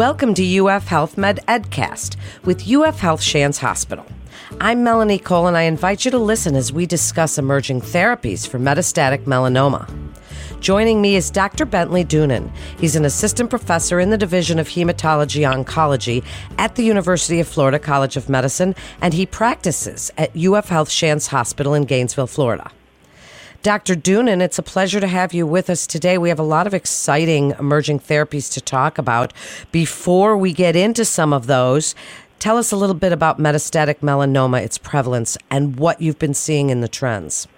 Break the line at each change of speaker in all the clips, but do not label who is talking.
Welcome to UF Health Med Edcast with UF Health Shands Hospital. I'm Melanie Cole, and I invite you to listen as we discuss emerging therapies for metastatic melanoma. Joining me is Dr. Bentley Doonan. He's an assistant professor in the Division of Hematology Oncology at the University of Florida College of Medicine, and he practices at UF Health Shands Hospital in Gainesville, Florida. Dr. Doonan, it's a pleasure to have you with us today. We have a lot of exciting emerging therapies to talk about. Before we get into some of those, tell us a little bit about metastatic melanoma, its prevalence, and what you've been seeing in the trends.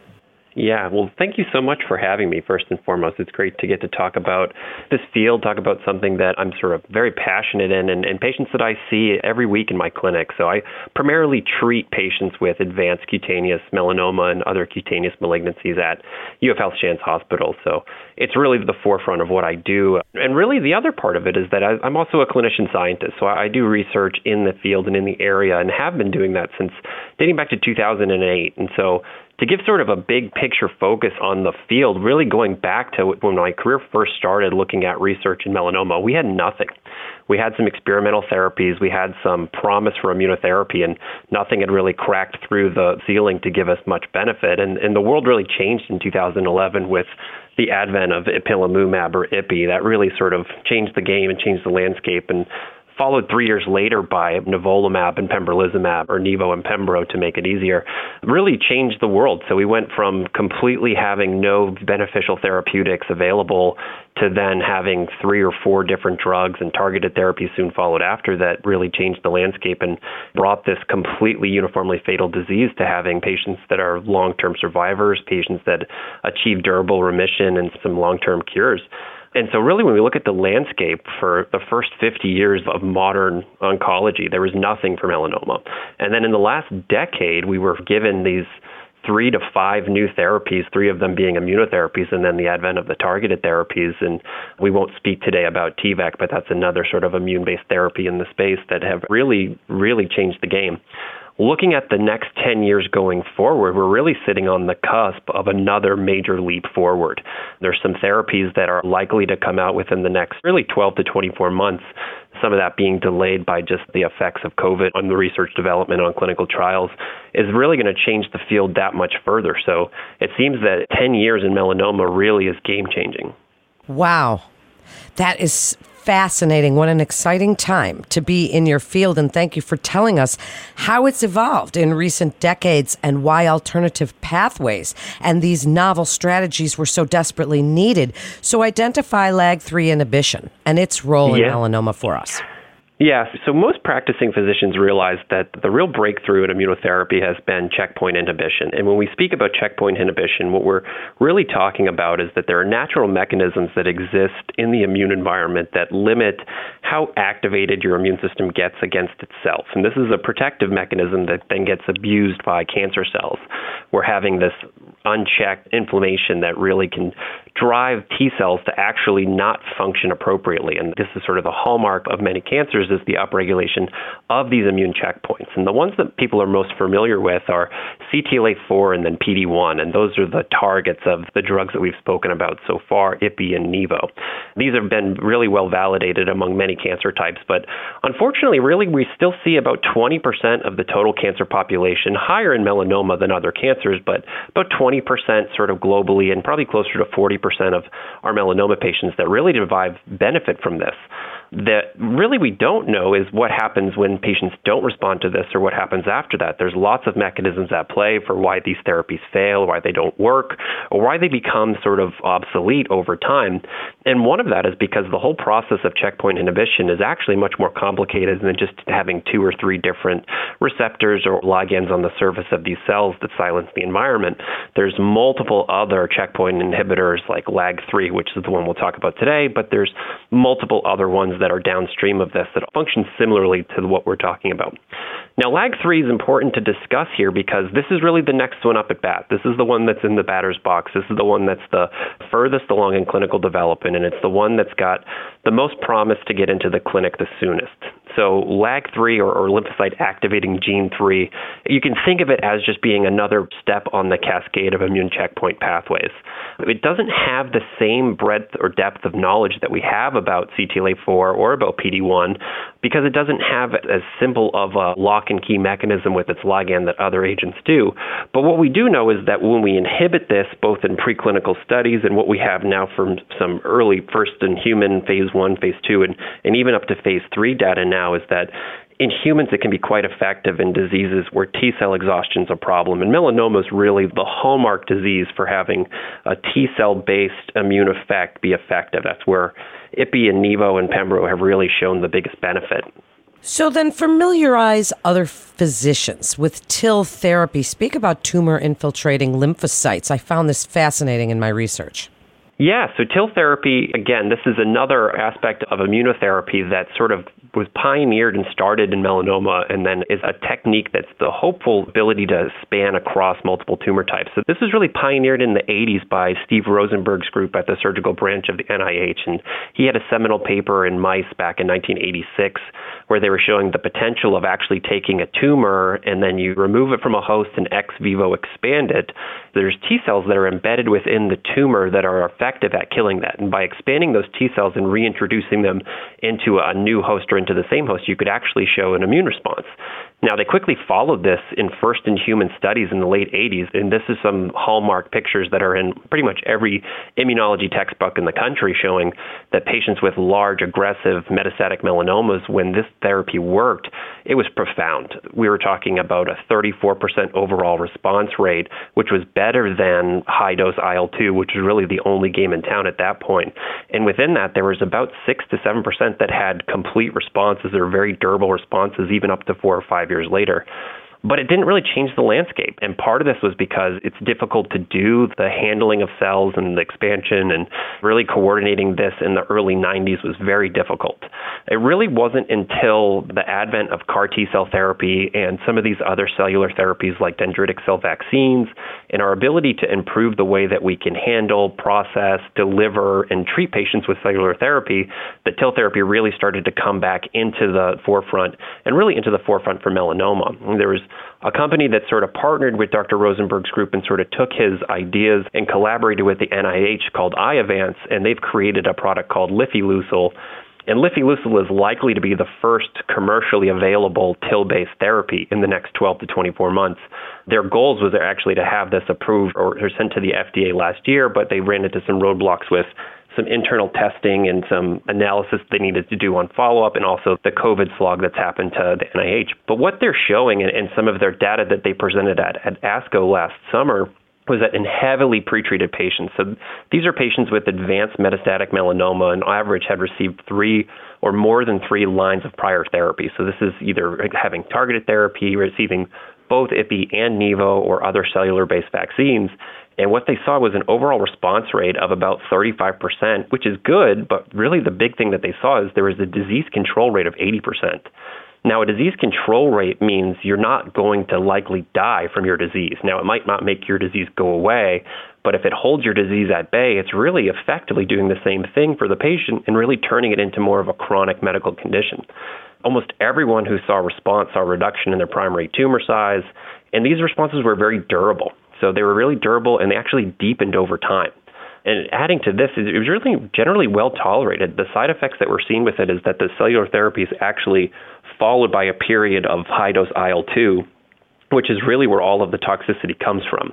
Yeah, well, thank you so much for having me, first and foremost. It's great to get to talk about this field, talk about something that I'm sort of very passionate in, and, and patients that I see every week in my clinic. So I primarily treat patients with advanced cutaneous melanoma and other cutaneous malignancies at UF Health Shands Hospital. So it's really the forefront of what I do. And really, the other part of it is that I'm also a clinician scientist. So I do research in the field and in the area and have been doing that since dating back to 2008. And so to give sort of a big picture focus on the field, really going back to when my career first started looking at research in melanoma, we had nothing. We had some experimental therapies, we had some promise for immunotherapy, and nothing had really cracked through the ceiling to give us much benefit. And, and the world really changed in 2011 with the advent of ipilimumab or IPI. That really sort of changed the game and changed the landscape. And followed three years later by nivolumab and pembrolizumab, or Nivo and Pembro to make it easier, really changed the world. So we went from completely having no beneficial therapeutics available to then having three or four different drugs and targeted therapies soon followed after that really changed the landscape and brought this completely uniformly fatal disease to having patients that are long term survivors, patients that achieve durable remission and some long term cures. And so, really, when we look at the landscape for the first 50 years of modern oncology, there was nothing for melanoma. And then in the last decade, we were given these three to five new therapies, three of them being immunotherapies, and then the advent of the targeted therapies. And we won't speak today about TVEC, but that's another sort of immune based therapy in the space that have really, really changed the game looking at the next 10 years going forward, we're really sitting on the cusp of another major leap forward. There's some therapies that are likely to come out within the next really 12 to 24 months. Some of that being delayed by just the effects of COVID on the research development on clinical trials is really going to change the field that much further. So it seems that 10 years in melanoma really is game changing.
Wow. That is fascinating. What an exciting time to be in your field. And thank you for telling us how it's evolved in recent decades and why alternative pathways and these novel strategies were so desperately needed. So, identify LAG3 inhibition and its role yeah. in melanoma for us.
Yeah, so most practicing physicians realize that the real breakthrough in immunotherapy has been checkpoint inhibition. And when we speak about checkpoint inhibition, what we're really talking about is that there are natural mechanisms that exist in the immune environment that limit how activated your immune system gets against itself. And this is a protective mechanism that then gets abused by cancer cells. We're having this unchecked inflammation that really can drive T cells to actually not function appropriately. And this is sort of the hallmark of many cancers is the upregulation of these immune checkpoints. And the ones that people are most familiar with are CTLA4 and then PD1. And those are the targets of the drugs that we've spoken about so far, IPI and Nivo. These have been really well validated among many cancer types. But unfortunately, really, we still see about 20% of the total cancer population higher in melanoma than other cancers, but about 20% sort of globally and probably closer to 40% of our melanoma patients that really derive benefit from this that really we don't know is what happens when patients don't respond to this or what happens after that. There's lots of mechanisms at play for why these therapies fail, why they don't work, or why they become sort of obsolete over time. And one of that is because the whole process of checkpoint inhibition is actually much more complicated than just having two or three different receptors or ligands on the surface of these cells that silence the environment. There's multiple other checkpoint inhibitors like LAG3, which is the one we'll talk about today, but there's multiple other ones that are downstream of this that function similarly to what we're talking about. Now, LAG3 is important to discuss here because this is really the next one up at bat. This is the one that's in the batter's box. This is the one that's the furthest along in clinical development, and it's the one that's got the most promise to get into the clinic the soonest. So LAG3 or, or, lymphocyte activating gene 3, you can think of it as just being another step on the cascade of immune checkpoint pathways. It doesn't have the same breadth or depth of knowledge that we have about CTLA4 or about PD1 because it doesn't have as simple of a lock and key mechanism with its ligand that other agents do. But what we do know is that when we inhibit this both in preclinical studies and what we have now from some early first in human phase 1, phase 2 and, and even up to phase 3 data now is that in humans, it can be quite effective in diseases where T cell exhaustion is a problem. And melanoma is really the hallmark disease for having a T cell based immune effect be effective. That's where IPI and NIVO and Pembro have really shown the biggest benefit.
So then, familiarize other physicians with TIL therapy. Speak about tumor infiltrating lymphocytes. I found this fascinating in my research.
Yeah, so TIL therapy, again, this is another aspect of immunotherapy that sort of was pioneered and started in melanoma and then is a technique that's the hopeful ability to span across multiple tumor types. So this was really pioneered in the 80s by Steve Rosenberg's group at the surgical branch of the NIH and he had a seminal paper in mice back in 1986 where they were showing the potential of actually taking a tumor and then you remove it from a host and ex vivo expand it. There's T cells that are embedded within the tumor that are effective at killing that. And by expanding those T cells and reintroducing them into a new host or into the same host, you could actually show an immune response. Now, they quickly followed this in first in human studies in the late 80s, and this is some hallmark pictures that are in pretty much every immunology textbook in the country showing that patients with large, aggressive metastatic melanomas, when this therapy worked, it was profound. We were talking about a 34% overall response rate, which was better than high dose IL 2, which was really the only game in town at that point. And within that, there was about 6 to 7% that had complete responses or very durable responses, even up to four or five years later. But it didn't really change the landscape. And part of this was because it's difficult to do the handling of cells and the expansion and really coordinating this in the early 90s was very difficult. It really wasn't until the advent of CAR T cell therapy and some of these other cellular therapies like dendritic cell vaccines and our ability to improve the way that we can handle, process, deliver, and treat patients with cellular therapy that TIL therapy really started to come back into the forefront and really into the forefront for melanoma. There was a company that sort of partnered with Dr. Rosenberg's group and sort of took his ideas and collaborated with the NIH called Iovance, and they've created a product called Lifileucel. And Lifileucel is likely to be the first commercially available TIL-based therapy in the next 12 to 24 months. Their goals was actually to have this approved or sent to the FDA last year, but they ran into some roadblocks with some internal testing and some analysis they needed to do on follow up and also the COVID slog that's happened to the NIH. But what they're showing and, some of their data that they presented at, at ASCO last summer was that in heavily pretreated patients, so these are patients with advanced metastatic melanoma, and on average had received three or more than three lines of prior therapy. So this is either having targeted therapy, receiving both IPI and NIVO or other cellular based vaccines. And what they saw was an overall response rate of about 35%, which is good, but really the big thing that they saw is there was a disease control rate of 80%. Now, a disease control rate means you're not going to likely die from your disease. Now, it might not make your disease go away, but if it holds your disease at bay, it's really effectively doing the same thing for the patient and really turning it into more of a chronic medical condition. Almost everyone who saw a response saw a reduction in their primary tumor size, and these responses were very durable. So they were really durable and they actually deepened over time. And adding to this, it was really generally well tolerated. The side effects that we're seeing with it is that the cellular therapy is actually followed by a period of high dose IL 2, which is really where all of the toxicity comes from.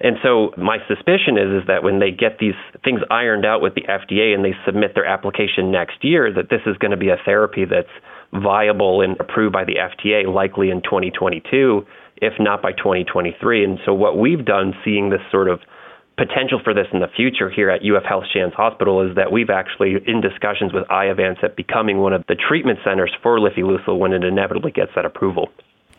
And so my suspicion is, is that when they get these things ironed out with the FDA and they submit their application next year, that this is going to be a therapy that's viable and approved by the FDA likely in 2022 if not by 2023. And so, what we've done, seeing this sort of potential for this in the future here at UF Health Shands Hospital, is that we've actually in discussions with Iovance at becoming one of the treatment centers for Lifileucel when it inevitably gets that approval.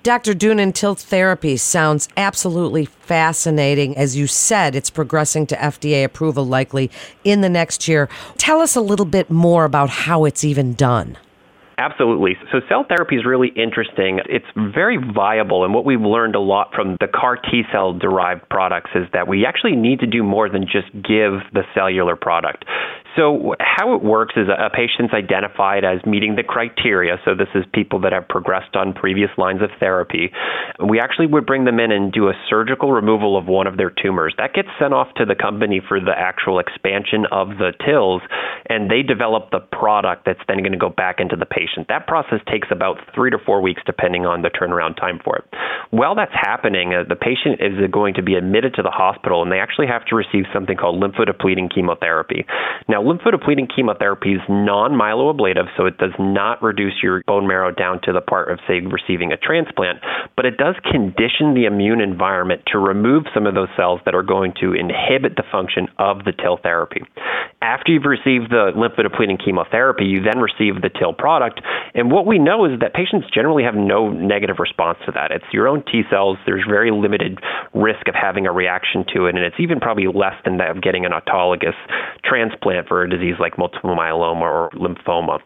Dr. Doonan, TIL therapy sounds absolutely fascinating. As you said, it's progressing to FDA approval likely in the next year. Tell us a little bit more about how it's even done.
Absolutely. So cell therapy is really interesting. It's very viable, and what we've learned a lot from the CAR T cell derived products is that we actually need to do more than just give the cellular product. So, how it works is a patient's identified as meeting the criteria. So, this is people that have progressed on previous lines of therapy. We actually would bring them in and do a surgical removal of one of their tumors. That gets sent off to the company for the actual expansion of the TILs, and they develop the product that's then going to go back into the patient. That process takes about three to four weeks, depending on the turnaround time for it. While that's happening, uh, the patient is going to be admitted to the hospital, and they actually have to receive something called lymphodepleting chemotherapy. Now, lymphodepleting chemotherapy is non myeloablative, so it does not reduce your bone marrow down to the part of, say, receiving a transplant, but it does condition the immune environment to remove some of those cells that are going to inhibit the function of the TIL therapy. After you've received the lymphodepleting chemotherapy, you then receive the TIL product. And what we know is that patients generally have no negative response to that. It's your own T cells. There's very limited risk of having a reaction to it, and it's even probably less than that of getting an autologous transplant for a disease like multiple myeloma or lymphoma.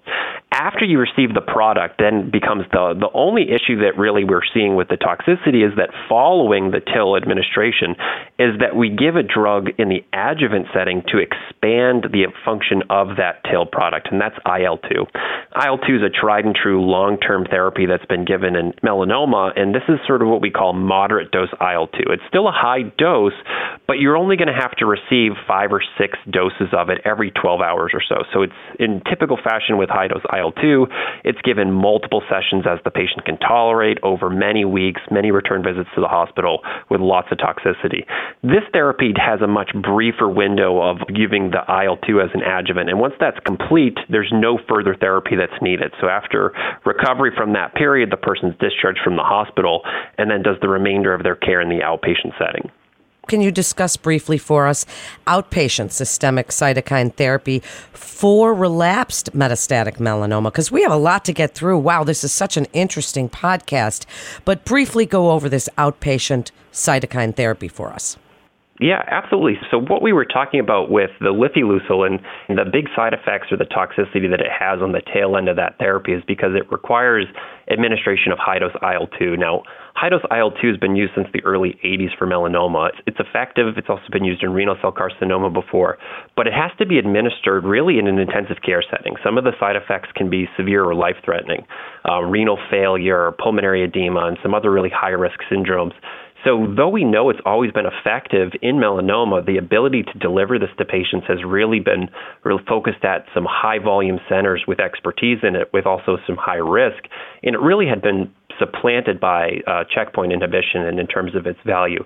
After you receive the product, then becomes the, the only issue that really we're seeing with the toxicity is that following the TIL administration is that we give a drug in the adjuvant setting to expand the function of that TIL product, and that's IL-2. IL-2 is a tried and true long-term therapy that's been given in melanoma, and this is sort of what we call moderate dose IL-2. It's still a high dose, but you're only going to have to receive five or six doses of it every 12 hours or so. So it's in typical fashion with high dose IL-2. It's given multiple sessions as the patient can tolerate over many weeks, many return visits to the hospital with lots of toxicity. This therapy has a much briefer window of giving the IL-2 as an adjuvant, and once that's complete, there's no further therapy that's needed. So after recovery from that period, the person's discharged from the hospital and then does the remainder of their care in the outpatient setting.
Can you discuss briefly for us outpatient systemic cytokine therapy for relapsed metastatic melanoma? Because we have a lot to get through. Wow, this is such an interesting podcast. But briefly go over this outpatient cytokine therapy for us.
Yeah, absolutely. So what we were talking about with the lifileucel and the big side effects or the toxicity that it has on the tail end of that therapy is because it requires administration of high dose IL-2. Now, high dose IL-2 has been used since the early 80s for melanoma. It's effective. It's also been used in renal cell carcinoma before, but it has to be administered really in an intensive care setting. Some of the side effects can be severe or life-threatening, uh, renal failure, pulmonary edema, and some other really high-risk syndromes. So, though we know it's always been effective in melanoma, the ability to deliver this to patients has really been really focused at some high volume centers with expertise in it, with also some high risk. And it really had been supplanted by uh, checkpoint inhibition and in terms of its value.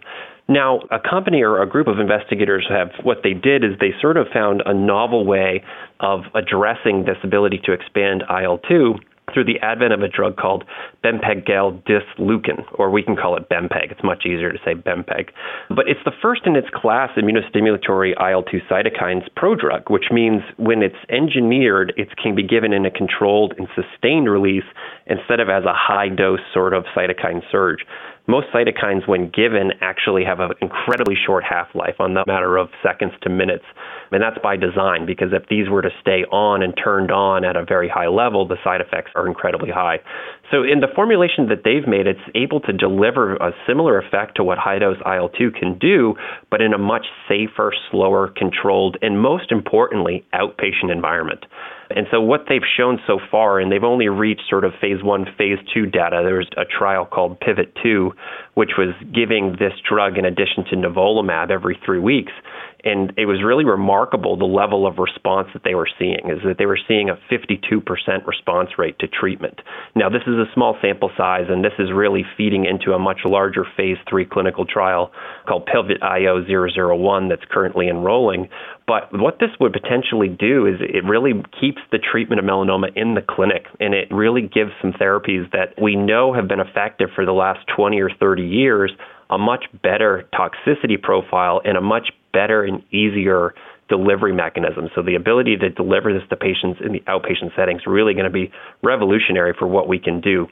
Now, a company or a group of investigators have what they did is they sort of found a novel way of addressing this ability to expand IL 2 through the advent of a drug called bempegaldesleukin, or we can call it Bempeg. It's much easier to say Bempeg. But it's the first in its class immunostimulatory IL-2 cytokines prodrug, which means when it's engineered, it can be given in a controlled and sustained release instead of as a high dose sort of cytokine surge most cytokines, when given, actually have an incredibly short half life on the matter of seconds to minutes. And that's by design because if these were to stay on and turned on at a very high level, the side effects are incredibly high. So, in the formulation that they've made, it's able to deliver a similar effect to what high dose IL 2 can do, but in a much safer, slower, controlled, and most importantly, outpatient environment. And so what they've shown so far, and they've only reached sort of phase one, phase two data. There was a trial called Pivot 2, which was giving this drug in addition to nivolumab every three weeks and it was really remarkable the level of response that they were seeing is that they were seeing a 52% response rate to treatment. Now this is a small sample size and this is really feeding into a much larger phase 3 clinical trial called Pivot IO 001 that's currently enrolling. But what this would potentially do is it really keeps the treatment of melanoma in the clinic and it really gives some therapies that we know have been effective for the last 20 or 30 years a much better toxicity profile and a much better and easier delivery mechanism. So the ability to deliver this to patients in the outpatient setting is really going to be revolutionary for what we can do.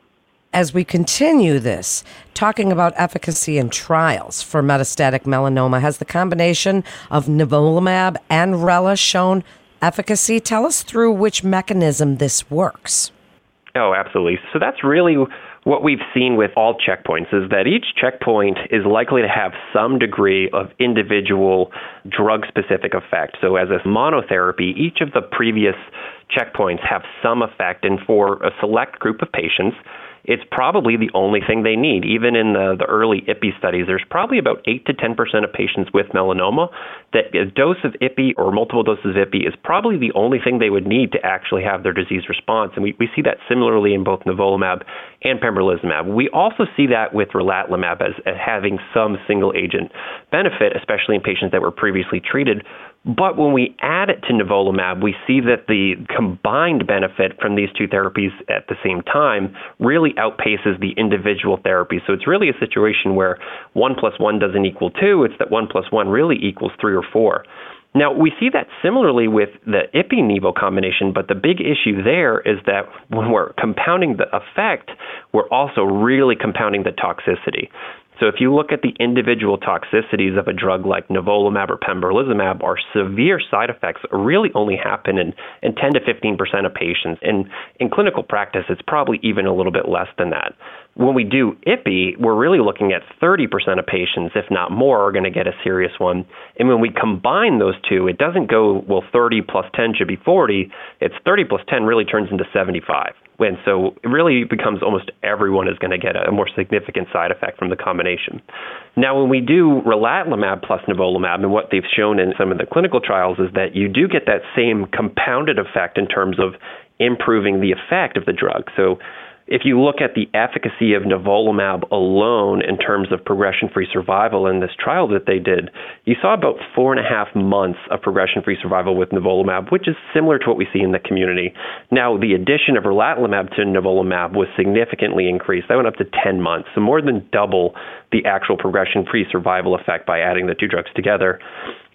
As we continue this, talking about efficacy in trials for metastatic melanoma, has the combination of nivolumab and RELA shown efficacy? Tell us through which mechanism this works.
Oh, absolutely. So that's really what we've seen with all checkpoints is that each checkpoint is likely to have some degree of individual drug specific effect. So, as a monotherapy, each of the previous checkpoints have some effect, and for a select group of patients, it's probably the only thing they need. Even in the, the early IPI studies, there's probably about 8 to 10% of patients with melanoma that a dose of IPI or multiple doses of IPI is probably the only thing they would need to actually have their disease response. And we, we see that similarly in both nivolumab and pembrolizumab. We also see that with relatlimab as, as having some single agent benefit, especially in patients that were previously treated but when we add it to nivolumab, we see that the combined benefit from these two therapies at the same time really outpaces the individual therapy. So it's really a situation where one plus one doesn't equal two, it's that one plus one really equals three or four. Now, we see that similarly with the IPI Nivo combination, but the big issue there is that when we're compounding the effect, we're also really compounding the toxicity. So if you look at the individual toxicities of a drug like nivolumab or pembrolizumab, our severe side effects really only happen in, in 10 to 15 percent of patients. And in clinical practice, it's probably even a little bit less than that. When we do IPI, we're really looking at 30% of patients, if not more, are going to get a serious one. And when we combine those two, it doesn't go, well, 30 plus 10 should be 40. It's 30 plus 10 really turns into 75. And so it really becomes almost everyone is going to get a more significant side effect from the combination. Now, when we do relatlimab plus nivolumab, and what they've shown in some of the clinical trials is that you do get that same compounded effect in terms of improving the effect of the drug. So if you look at the efficacy of nivolumab alone in terms of progression free survival in this trial that they did, you saw about four and a half months of progression free survival with nivolumab, which is similar to what we see in the community. Now, the addition of relatlimab to nivolumab was significantly increased. That went up to 10 months, so more than double the actual progression free survival effect by adding the two drugs together.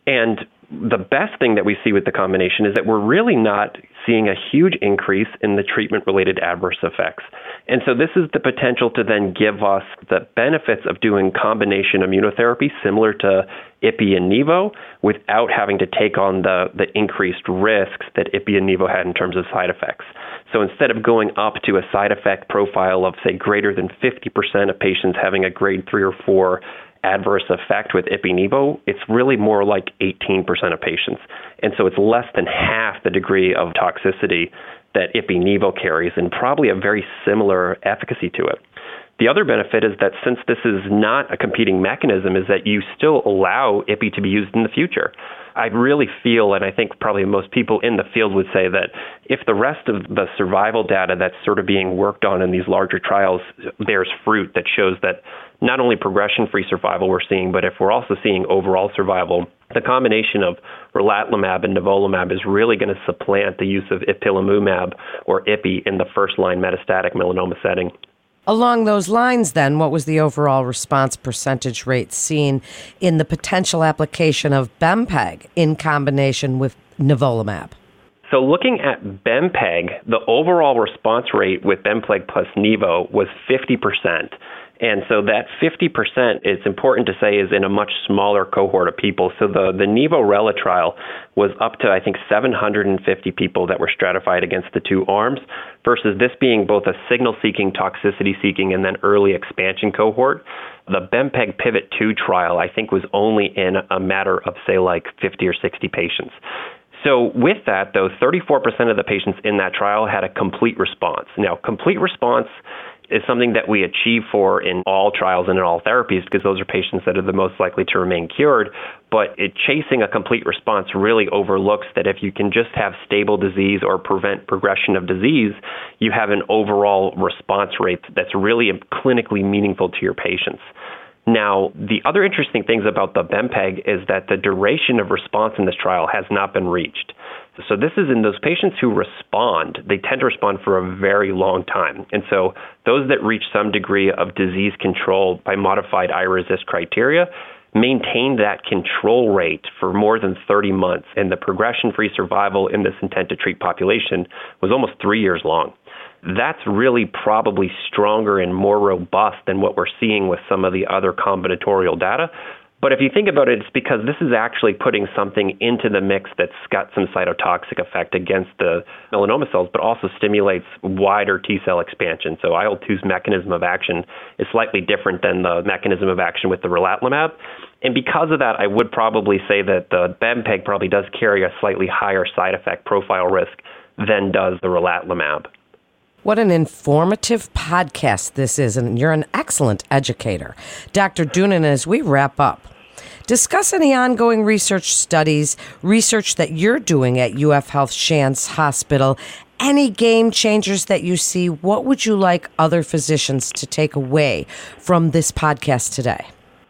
And the best thing that we see with the combination is that we're really not seeing a huge increase in the treatment related adverse effects. And so this is the potential to then give us the benefits of doing combination immunotherapy similar to IPI and NIVO without having to take on the, the increased risks that IPI and NIVO had in terms of side effects. So instead of going up to a side effect profile of, say, greater than 50% of patients having a grade 3 or 4 adverse effect with ipi-nivo, it's really more like 18% of patients. And so it's less than half the degree of toxicity that ipi-nivo carries and probably a very similar efficacy to it. The other benefit is that since this is not a competing mechanism, is that you still allow IPI to be used in the future. I really feel, and I think probably most people in the field would say that if the rest of the survival data that's sort of being worked on in these larger trials bears fruit that shows that not only progression free survival we're seeing, but if we're also seeing overall survival, the combination of relatlimab and nivolumab is really going to supplant the use of ipilimumab or IPI in the first line metastatic melanoma setting.
Along those lines, then, what was the overall response percentage rate seen in the potential application of BEMPEG in combination with nivolumab?
So, looking at BEMPEG, the overall response rate with BEMPEG plus NIVO was 50%. And so that 50%, it's important to say, is in a much smaller cohort of people. So the, the NIVO-RELA trial was up to, I think, 750 people that were stratified against the two arms, versus this being both a signal-seeking, toxicity-seeking, and then early expansion cohort. The BEMPEG Pivot 2 trial, I think, was only in a matter of, say, like 50 or 60 patients. So, with that, though, 34% of the patients in that trial had a complete response. Now, complete response is something that we achieve for in all trials and in all therapies because those are patients that are the most likely to remain cured. But it, chasing a complete response really overlooks that if you can just have stable disease or prevent progression of disease, you have an overall response rate that's really clinically meaningful to your patients. Now, the other interesting things about the BEMPEG is that the duration of response in this trial has not been reached. So this is in those patients who respond, they tend to respond for a very long time. And so those that reach some degree of disease control by modified iRECIST criteria maintain that control rate for more than 30 months. And the progression free survival in this intent to treat population was almost three years long. that's really probably stronger and more robust than what we're seeing with some of the other combinatorial data. But if you think about it, it's because this is actually putting something into the mix that's got some cytotoxic effect against the melanoma cells, but also stimulates wider T cell expansion. So IL 2's mechanism of action is slightly different than the mechanism of action with the relatlimab. And because of that, I would probably say that the BEMPEG probably does carry a slightly higher side effect profile risk than does the relatlimab.
What an informative podcast this is, and you're an excellent educator. Dr. Doonan, as we wrap up, discuss any ongoing research studies, research that you're doing at UF Health Shands Hospital, any game changers that you see. What would you like other physicians to take away from this podcast today?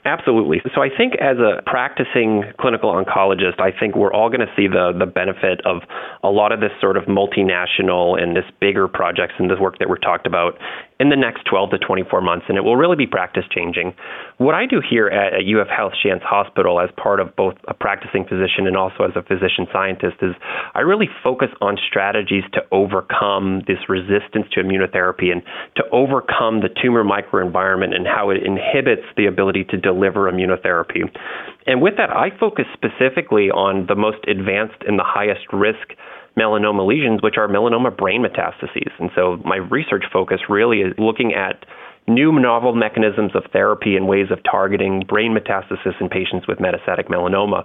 Absolutely. So I think as a practicing clinical oncologist, I think we're all going to see the the benefit of a lot of this sort of multinational and this bigger projects and this work that we're talked about in the next 12 to 24 months, and it will really be practice changing. What I do here at, at UF Health Shands Hospital as part of both a practicing physician and also as a physician scientist is I really focus on strategies to overcome this resistance to immunotherapy and to overcome the tumor microenvironment and how it inhibits the ability to deliver immunotherapy. And with that, I focus specifically on the most advanced and the highest risk melanoma lesions, which are melanoma brain metastases. And so my research focus really is looking at new novel mechanisms of therapy and ways of targeting brain metastasis in patients with metastatic melanoma.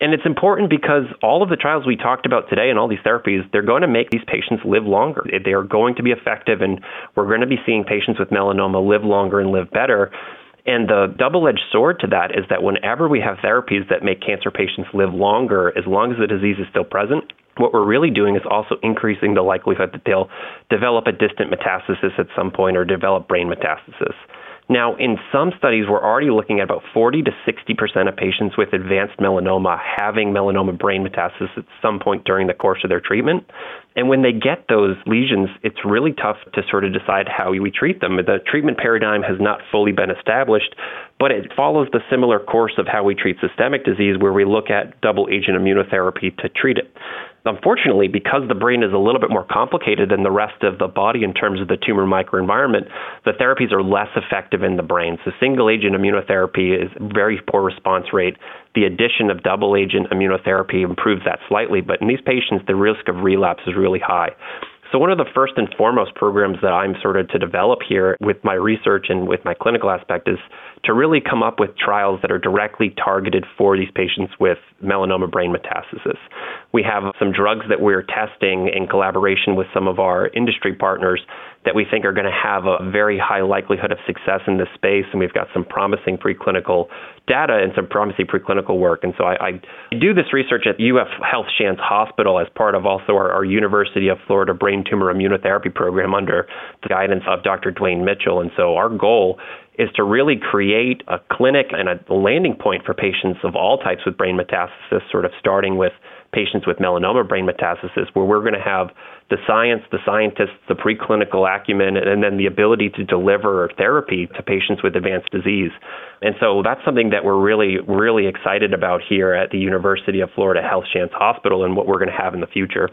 And it's important because all of the trials we talked about today and all these therapies, they're going to make these patients live longer. They are going to be effective, and we're going to be seeing patients with melanoma live longer and live better. And the double edged sword to that is that whenever we have therapies that make cancer patients live longer, as long as the disease is still present, what we're really doing is also increasing the likelihood that they'll develop a distant metastasis at some point or develop brain metastasis. Now, in some studies, we're already looking at about 40 to 60 percent of patients with advanced melanoma having melanoma brain metastasis at some point during the course of their treatment. And when they get those lesions, it's really tough to sort of decide how we treat them. The treatment paradigm has not fully been established, but it follows the similar course of how we treat systemic disease, where we look at double agent immunotherapy to treat it. Unfortunately, because the brain is a little bit more complicated than the rest of the body in terms of the tumor microenvironment, the therapies are less effective in the brain. So, single agent immunotherapy is very poor response rate. The addition of double agent immunotherapy improves that slightly, but in these patients, the risk of relapse is really high. So, one of the first and foremost programs that I'm sort of to develop here with my research and with my clinical aspect is to really come up with trials that are directly targeted for these patients with melanoma brain metastasis. We have some drugs that we're testing in collaboration with some of our industry partners that we think are going to have a very high likelihood of success in this space. And we've got some promising preclinical data and some promising preclinical work. And so I, I do this research at UF Health Shands Hospital as part of also our, our University of Florida Brain Tumor Immunotherapy program under the guidance of Dr. Duane Mitchell. And so our goal is to really create a clinic and a landing point for patients of all types with brain metastasis, sort of starting with patients with melanoma brain metastasis, where we're going to have the science, the scientists, the preclinical acumen, and then the ability to deliver therapy to patients with advanced disease. And so that's something that we're really, really excited about here at the University of Florida Health Shands Hospital and what we're going to have in the future.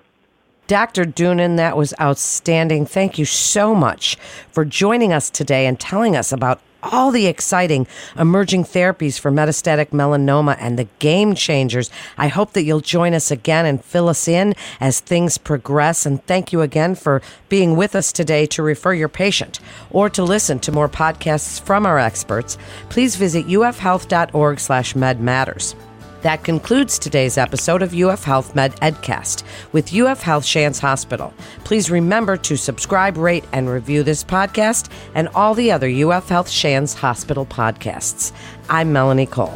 Dr. Doonan, that was outstanding. Thank you so much for joining us today and telling us about all the exciting emerging therapies for metastatic melanoma and the game changers. I hope that you'll join us again and fill us in as things progress. And thank you again for being with us today to refer your patient or to listen to more podcasts from our experts. Please visit ufhealth.org slash medmatters. That concludes today's episode of UF Health Med Edcast with UF Health Shands Hospital. Please remember to subscribe, rate, and review this podcast and all the other UF Health Shands Hospital podcasts. I'm Melanie Cole.